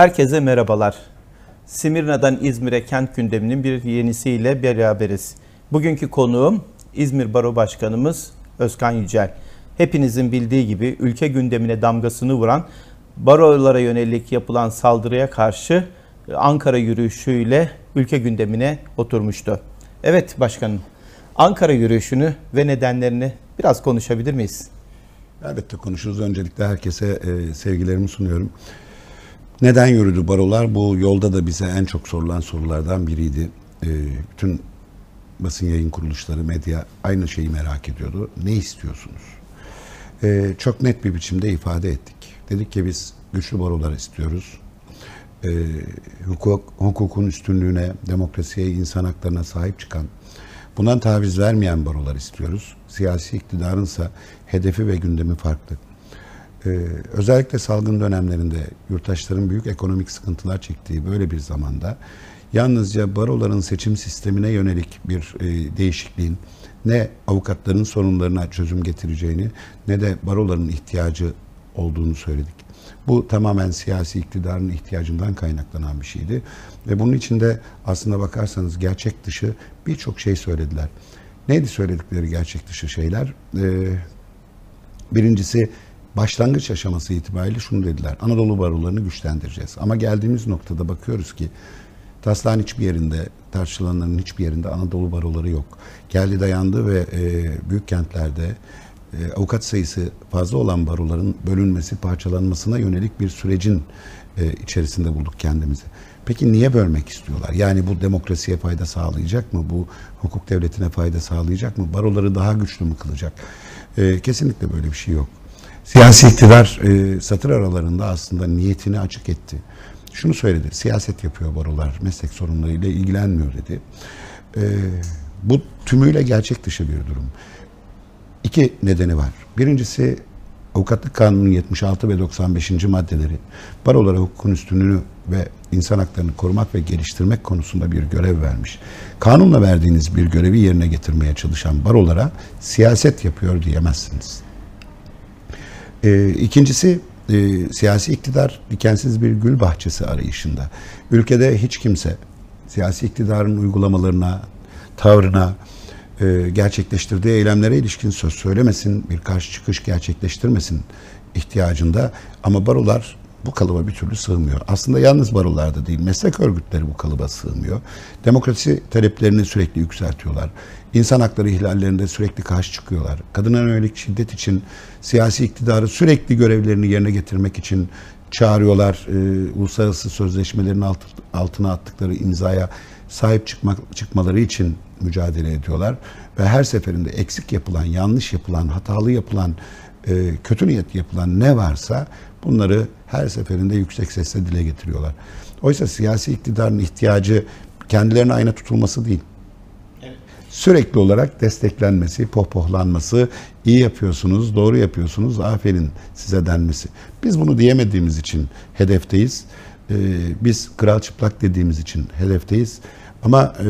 Herkese merhabalar. Simirna'dan İzmir'e kent gündeminin bir yenisiyle beraberiz. Bugünkü konuğum İzmir Baro Başkanımız Özkan Yücel. Hepinizin bildiği gibi ülke gündemine damgasını vuran barolara yönelik yapılan saldırıya karşı Ankara yürüyüşüyle ülke gündemine oturmuştu. Evet başkanım, Ankara yürüyüşünü ve nedenlerini biraz konuşabilir miyiz? Elbette konuşuruz. Öncelikle herkese e, sevgilerimi sunuyorum. Neden yürüdü barolar? Bu yolda da bize en çok sorulan sorulardan biriydi. E, bütün basın yayın kuruluşları, medya aynı şeyi merak ediyordu. Ne istiyorsunuz? E, çok net bir biçimde ifade ettik. Dedik ki biz güçlü barolar istiyoruz. E, hukuk, hukukun üstünlüğüne, demokrasiye, insan haklarına sahip çıkan, bundan taviz vermeyen barolar istiyoruz. Siyasi iktidarınsa hedefi ve gündemi farklı. Ee, özellikle salgın dönemlerinde yurttaşların büyük ekonomik sıkıntılar çektiği böyle bir zamanda yalnızca baroların seçim sistemine yönelik bir e, değişikliğin ne avukatların sorunlarına çözüm getireceğini ne de baroların ihtiyacı olduğunu söyledik. Bu tamamen siyasi iktidarın ihtiyacından kaynaklanan bir şeydi. Ve bunun içinde aslında bakarsanız gerçek dışı birçok şey söylediler. Neydi söyledikleri gerçek dışı şeyler? Ee, birincisi başlangıç aşaması itibariyle şunu dediler. Anadolu barolarını güçlendireceğiz. Ama geldiğimiz noktada bakıyoruz ki taslağın hiçbir yerinde, tartışılanların hiçbir yerinde Anadolu baroları yok. Geldi dayandı ve e, büyük kentlerde e, avukat sayısı fazla olan baroların bölünmesi, parçalanmasına yönelik bir sürecin e, içerisinde bulduk kendimizi. Peki niye bölmek istiyorlar? Yani bu demokrasiye fayda sağlayacak mı? Bu hukuk devletine fayda sağlayacak mı? Baroları daha güçlü mü kılacak? E, kesinlikle böyle bir şey yok. Siyasi iktidar e, satır aralarında aslında niyetini açık etti. Şunu söyledi, siyaset yapıyor barolar, meslek sorunlarıyla ilgilenmiyor dedi. E, bu tümüyle gerçek dışı bir durum. İki nedeni var. Birincisi Avukatlık Kanunu'nun 76 ve 95. maddeleri barolara hukukun üstünlüğünü ve insan haklarını korumak ve geliştirmek konusunda bir görev vermiş. Kanunla verdiğiniz bir görevi yerine getirmeye çalışan barolara siyaset yapıyor diyemezsiniz. Ee, ikincisi e, siyasi iktidar dikensiz bir gül bahçesi arayışında. Ülkede hiç kimse siyasi iktidarın uygulamalarına, tavrına, e, gerçekleştirdiği eylemlere ilişkin söz söylemesin, bir karşı çıkış gerçekleştirmesin ihtiyacında. Ama barolar bu kalıba bir türlü sığmıyor. Aslında yalnız barolarda değil, meslek örgütleri bu kalıba sığmıyor. Demokrasi taleplerini sürekli yükseltiyorlar. İnsan hakları ihlallerinde sürekli karşı çıkıyorlar. Kadına yönelik şiddet için siyasi iktidarı sürekli görevlerini yerine getirmek için çağırıyorlar. Ee, uluslararası sözleşmelerin alt, altına attıkları imzaya sahip çıkmak, çıkmaları için mücadele ediyorlar. Ve her seferinde eksik yapılan, yanlış yapılan, hatalı yapılan, e, kötü niyet yapılan ne varsa bunları her seferinde yüksek sesle dile getiriyorlar. Oysa siyasi iktidarın ihtiyacı kendilerine ayna tutulması değil. Sürekli olarak desteklenmesi, pohpohlanması, iyi yapıyorsunuz, doğru yapıyorsunuz, aferin size denmesi. Biz bunu diyemediğimiz için hedefteyiz. Ee, biz kral çıplak dediğimiz için hedefteyiz. Ama e,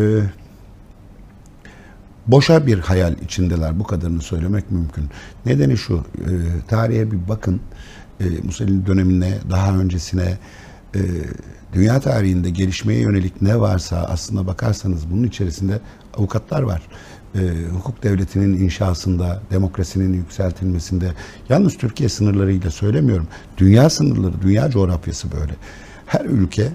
boşa bir hayal içindeler. Bu kadarını söylemek mümkün. Nedeni şu, e, tarihe bir bakın. E, Mussolini dönemine, daha öncesine, e, dünya tarihinde gelişmeye yönelik ne varsa aslında bakarsanız bunun içerisinde avukatlar var. E, hukuk devletinin inşasında, demokrasinin yükseltilmesinde, yalnız Türkiye sınırlarıyla söylemiyorum. Dünya sınırları, dünya coğrafyası böyle. Her ülke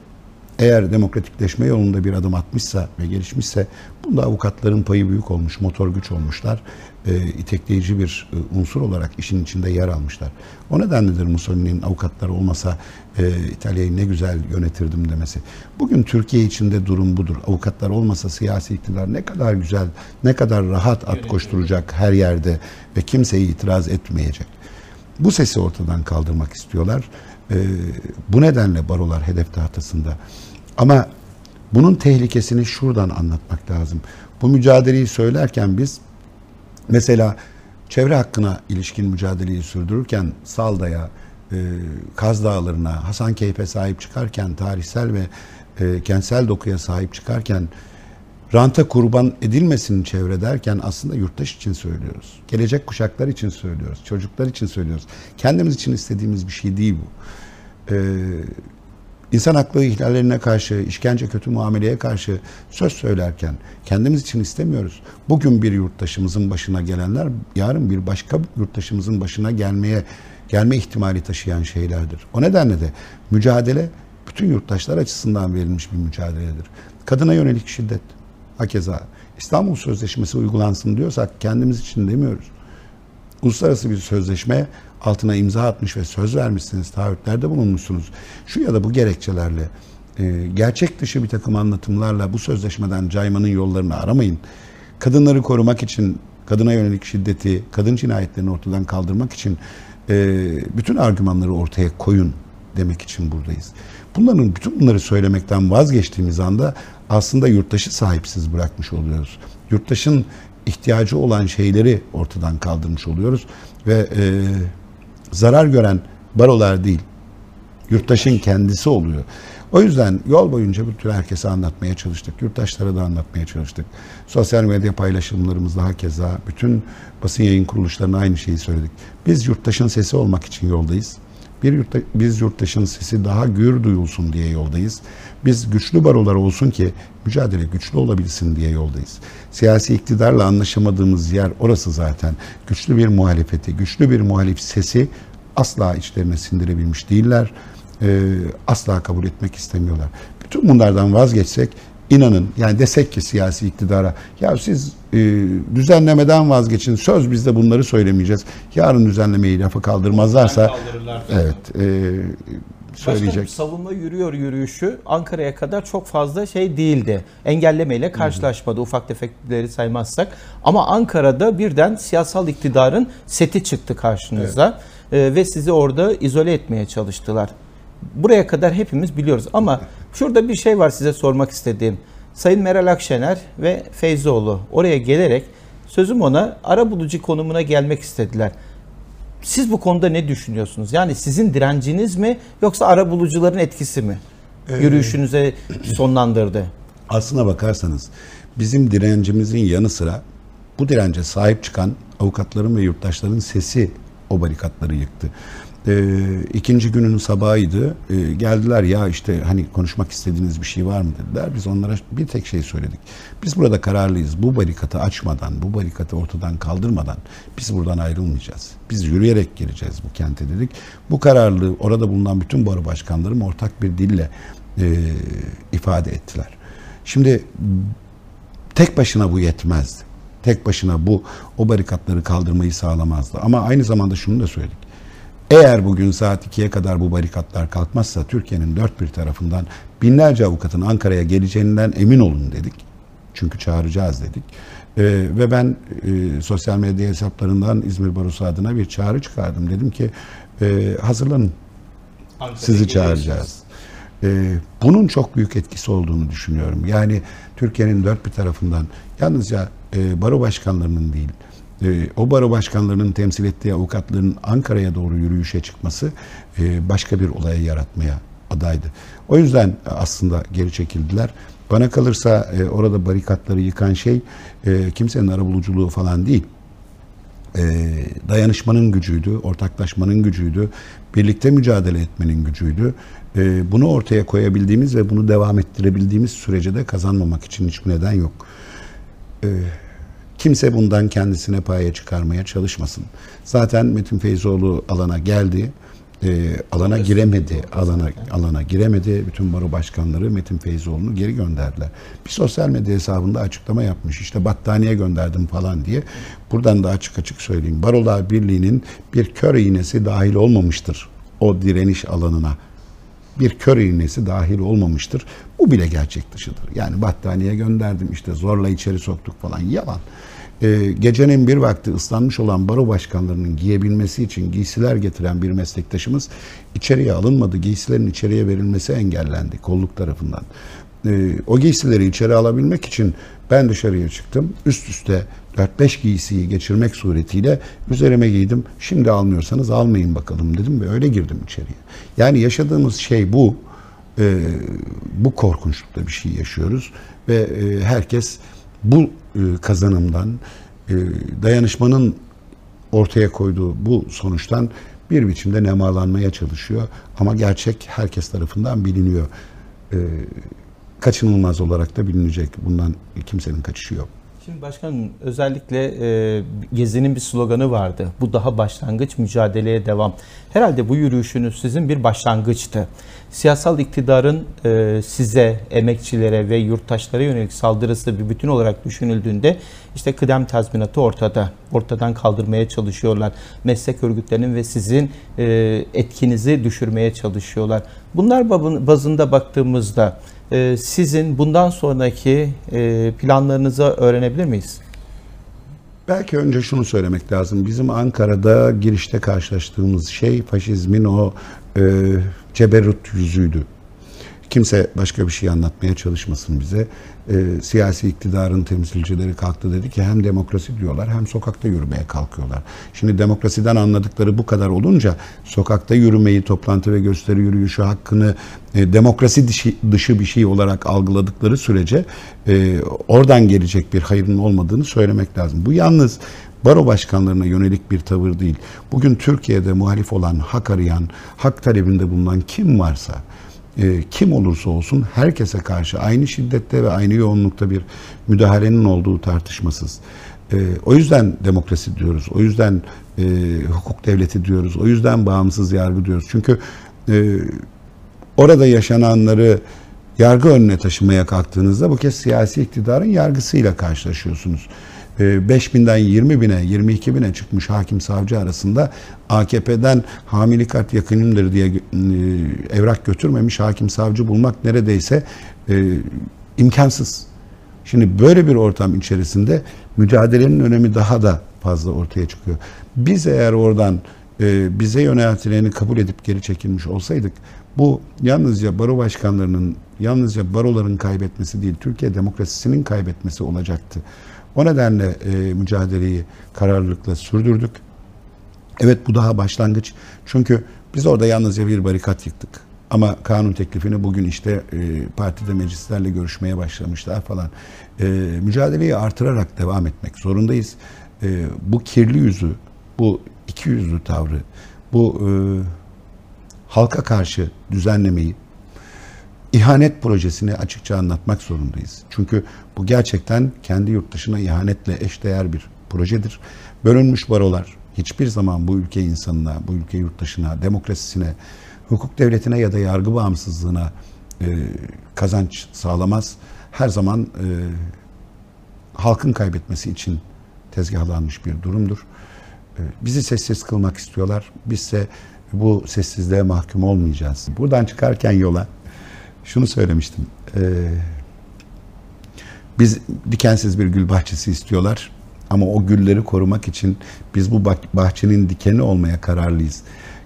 eğer demokratikleşme yolunda bir adım atmışsa ve gelişmişse bunda avukatların payı büyük olmuş, motor güç olmuşlar. E, itekleyici bir e, unsur olarak işin içinde yer almışlar. O nedenledir Mussolini'nin avukatlar olmasa e, İtalya'yı ne güzel yönetirdim demesi. Bugün Türkiye içinde durum budur. Avukatlar olmasa siyasi iktidar ne kadar güzel, ne kadar rahat at koşturacak her yerde ve kimseyi itiraz etmeyecek. Bu sesi ortadan kaldırmak istiyorlar. E, bu nedenle barolar hedef tahtasında. Ama bunun tehlikesini şuradan anlatmak lazım. Bu mücadeleyi söylerken biz mesela çevre hakkına ilişkin mücadeleyi sürdürürken Salda'ya, e, Kaz Dağları'na, Hasankeyf'e sahip çıkarken, tarihsel ve e, kentsel dokuya sahip çıkarken ranta kurban edilmesin çevre derken aslında yurttaş için söylüyoruz. Gelecek kuşaklar için söylüyoruz. Çocuklar için söylüyoruz. Kendimiz için istediğimiz bir şey değil bu. Ee, insan hakları ihlallerine karşı, işkence kötü muameleye karşı söz söylerken kendimiz için istemiyoruz. Bugün bir yurttaşımızın başına gelenler yarın bir başka yurttaşımızın başına gelmeye gelme ihtimali taşıyan şeylerdir. O nedenle de mücadele bütün yurttaşlar açısından verilmiş bir mücadeledir. Kadına yönelik şiddet, hakeza İstanbul Sözleşmesi uygulansın diyorsak kendimiz için demiyoruz. Uluslararası bir sözleşme altına imza atmış ve söz vermişsiniz, taahhütlerde bulunmuşsunuz. Şu ya da bu gerekçelerle e, gerçek dışı bir takım anlatımlarla bu sözleşmeden caymanın yollarını aramayın. Kadınları korumak için, kadına yönelik şiddeti, kadın cinayetlerini ortadan kaldırmak için e, bütün argümanları ortaya koyun demek için buradayız. Bunların bütün bunları söylemekten vazgeçtiğimiz anda aslında yurttaşı sahipsiz bırakmış oluyoruz. Yurttaşın ihtiyacı olan şeyleri ortadan kaldırmış oluyoruz ve e, zarar gören barolar değil, yurttaşın kendisi oluyor. O yüzden yol boyunca bütün herkese anlatmaya çalıştık. Yurttaşlara da anlatmaya çalıştık. Sosyal medya paylaşımlarımızda hakeza bütün basın yayın kuruluşlarına aynı şeyi söyledik. Biz yurttaşın sesi olmak için yoldayız. Bir yurtta, biz yurttaşın sesi daha gür duyulsun diye yoldayız. Biz güçlü barolar olsun ki mücadele güçlü olabilsin diye yoldayız. Siyasi iktidarla anlaşamadığımız yer orası zaten. Güçlü bir muhalefeti, güçlü bir muhalif sesi asla içlerine sindirebilmiş değiller. Ee, asla kabul etmek istemiyorlar. Bütün bunlardan vazgeçsek inanın yani desek ki siyasi iktidara ya siz e, düzenlemeden vazgeçin söz biz de bunları söylemeyeceğiz. Yarın düzenlemeyi lafa kaldırmazlarsa evet e, söyleyecek. Başkanım savunma yürüyor yürüyüşü Ankara'ya kadar çok fazla şey değildi. Engellemeyle karşılaşmadı ufak tefekleri saymazsak. Ama Ankara'da birden siyasal iktidarın seti çıktı karşınıza. E, ve sizi orada izole etmeye çalıştılar. Buraya kadar hepimiz biliyoruz ama şurada bir şey var size sormak istediğim. Sayın Meral Akşener ve Feyzoğlu oraya gelerek sözüm ona ara bulucu konumuna gelmek istediler. Siz bu konuda ne düşünüyorsunuz? Yani sizin direnciniz mi yoksa ara bulucuların etkisi mi? Yürüyüşünüze sonlandırdı. Aslına bakarsanız bizim direncimizin yanı sıra bu dirence sahip çıkan avukatların ve yurttaşların sesi o barikatları yıktı. Ee, ikinci günün sabahıydı. Ee, geldiler ya işte hani konuşmak istediğiniz bir şey var mı dediler. Biz onlara bir tek şey söyledik. Biz burada kararlıyız. Bu barikatı açmadan, bu barikatı ortadan kaldırmadan biz buradan ayrılmayacağız. Biz yürüyerek gireceğiz bu kente dedik. Bu kararlılığı orada bulunan bütün baro başkanlarım ortak bir dille e, ifade ettiler. Şimdi tek başına bu yetmezdi. Tek başına bu o barikatları kaldırmayı sağlamazdı. Ama aynı zamanda şunu da söyledik. Eğer bugün saat 2'ye kadar bu barikatlar kalkmazsa Türkiye'nin dört bir tarafından binlerce avukatın Ankara'ya geleceğinden emin olun dedik. Çünkü çağıracağız dedik. Ee, ve ben e, sosyal medya hesaplarından İzmir Barosu adına bir çağrı çıkardım. Dedim ki e, hazırlanın Ankara'ya sizi çağıracağız. Ee, bunun çok büyük etkisi olduğunu düşünüyorum. Yani Türkiye'nin dört bir tarafından yalnızca e, baro başkanlarının değil, e, o baro başkanlarının temsil ettiği avukatların Ankara'ya doğru yürüyüşe çıkması e, başka bir olayı yaratmaya adaydı. O yüzden aslında geri çekildiler. Bana kalırsa e, orada barikatları yıkan şey e, kimsenin arabuluculuğu falan değil. E, dayanışmanın gücüydü, ortaklaşmanın gücüydü, birlikte mücadele etmenin gücüydü. E, bunu ortaya koyabildiğimiz ve bunu devam ettirebildiğimiz sürece de kazanmamak için hiçbir neden yok. E, kimse bundan kendisine paya çıkarmaya çalışmasın. Zaten Metin Feyzoğlu alana geldi. E, alana giremedi. Alana alana giremedi. Bütün baro başkanları Metin Feyzoğlu'nu geri gönderdiler. Bir sosyal medya hesabında açıklama yapmış. İşte battaniye gönderdim falan diye. Buradan da açık açık söyleyeyim. Barolar Birliği'nin bir kör iğnesi dahil olmamıştır o direniş alanına bir kör iğnesi dahil olmamıştır. Bu bile gerçek dışıdır. Yani battaniye gönderdim işte zorla içeri soktuk falan yalan. Ee, gecenin bir vakti ıslanmış olan baro başkanlarının giyebilmesi için giysiler getiren bir meslektaşımız içeriye alınmadı. Giysilerin içeriye verilmesi engellendi kolluk tarafından. Ee, o giysileri içeri alabilmek için ben dışarıya çıktım. Üst üste 4-5 giysiyi geçirmek suretiyle üzerime giydim. Şimdi almıyorsanız almayın bakalım dedim ve öyle girdim içeriye. Yani yaşadığımız şey bu. Ee, bu korkunçlukta bir şey yaşıyoruz ve e, herkes bu e, kazanımdan e, dayanışmanın ortaya koyduğu bu sonuçtan bir biçimde nemalanmaya çalışıyor. Ama gerçek herkes tarafından biliniyor. E, kaçınılmaz olarak da bilinecek. Bundan kimsenin kaçışı yok. Şimdi başkanım özellikle e, Gezi'nin bir sloganı vardı. Bu daha başlangıç mücadeleye devam. Herhalde bu yürüyüşünüz sizin bir başlangıçtı. Siyasal iktidarın e, size, emekçilere ve yurttaşlara yönelik saldırısı bir bütün olarak düşünüldüğünde işte kıdem tazminatı ortada. Ortadan kaldırmaya çalışıyorlar. Meslek örgütlerinin ve sizin e, etkinizi düşürmeye çalışıyorlar. Bunlar bazında baktığımızda sizin bundan sonraki e, planlarınızı öğrenebilir miyiz? Belki önce şunu söylemek lazım. Bizim Ankara'da girişte karşılaştığımız şey faşizmin o e, ceberut yüzüydü. Kimse başka bir şey anlatmaya çalışmasın bize. E, siyasi iktidarın temsilcileri kalktı dedi ki hem demokrasi diyorlar hem sokakta yürümeye kalkıyorlar. Şimdi demokrasiden anladıkları bu kadar olunca sokakta yürümeyi, toplantı ve gösteri yürüyüşü hakkını e, demokrasi dışı, dışı bir şey olarak algıladıkları sürece e, oradan gelecek bir hayırın olmadığını söylemek lazım. Bu yalnız baro başkanlarına yönelik bir tavır değil. Bugün Türkiye'de muhalif olan, hak arayan, hak talebinde bulunan kim varsa e, kim olursa olsun herkese karşı aynı şiddette ve aynı yoğunlukta bir müdahalenin olduğu tartışmasız. E, o yüzden demokrasi diyoruz, o yüzden e, hukuk devleti diyoruz, o yüzden bağımsız yargı diyoruz. Çünkü e, orada yaşananları yargı önüne taşımaya kalktığınızda bu kez siyasi iktidarın yargısıyla karşılaşıyorsunuz. 5 ee, binden 20 bine, 22 bine çıkmış hakim savcı arasında AKP'den hamilikat yakınımdır diye e, evrak götürmemiş hakim savcı bulmak neredeyse e, imkansız. Şimdi böyle bir ortam içerisinde mücadelenin önemi daha da fazla ortaya çıkıyor. Biz eğer oradan e, bize yöneltileni kabul edip geri çekilmiş olsaydık bu yalnızca baro başkanlarının, yalnızca baroların kaybetmesi değil, Türkiye demokrasisinin kaybetmesi olacaktı. O nedenle e, mücadeleyi kararlılıkla sürdürdük. Evet bu daha başlangıç. Çünkü biz orada yalnızca bir barikat yıktık. Ama kanun teklifini bugün işte e, partide meclislerle görüşmeye başlamışlar falan. E, mücadeleyi artırarak devam etmek zorundayız. E, bu kirli yüzü, bu iki yüzlü tavrı, bu e, halka karşı düzenlemeyi ihanet projesini açıkça anlatmak zorundayız. Çünkü bu gerçekten kendi yurt dışına ihanetle eşdeğer bir projedir. Bölünmüş barolar hiçbir zaman bu ülke insanına, bu ülke yurttaşına, demokrasisine, hukuk devletine ya da yargı bağımsızlığına e, kazanç sağlamaz. Her zaman e, halkın kaybetmesi için tezgahlanmış bir durumdur. E, bizi sessiz kılmak istiyorlar. Bizse bu sessizliğe mahkum olmayacağız. Buradan çıkarken yola şunu söylemiştim. Ee, biz dikensiz bir gül bahçesi istiyorlar. Ama o gülleri korumak için biz bu bahçenin dikeni olmaya kararlıyız.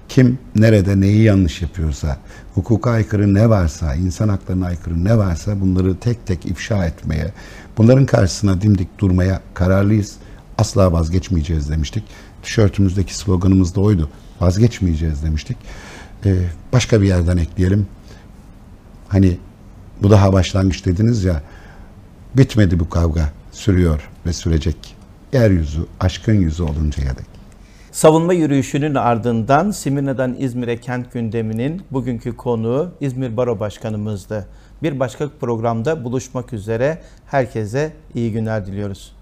Kim nerede neyi yanlış yapıyorsa, hukuka aykırı ne varsa, insan haklarına aykırı ne varsa bunları tek tek ifşa etmeye, bunların karşısına dimdik durmaya kararlıyız. Asla vazgeçmeyeceğiz demiştik. Tişörtümüzdeki sloganımız da oydu. Vazgeçmeyeceğiz demiştik. Ee, başka bir yerden ekleyelim. Hani bu daha başlangıç dediniz ya bitmedi bu kavga sürüyor ve sürecek. Yeryüzü aşkın yüzü oluncaya dek. Savunma yürüyüşünün ardından Simirna'dan İzmir'e kent gündeminin bugünkü konuğu İzmir Baro Başkanımızdı. Bir başka programda buluşmak üzere herkese iyi günler diliyoruz.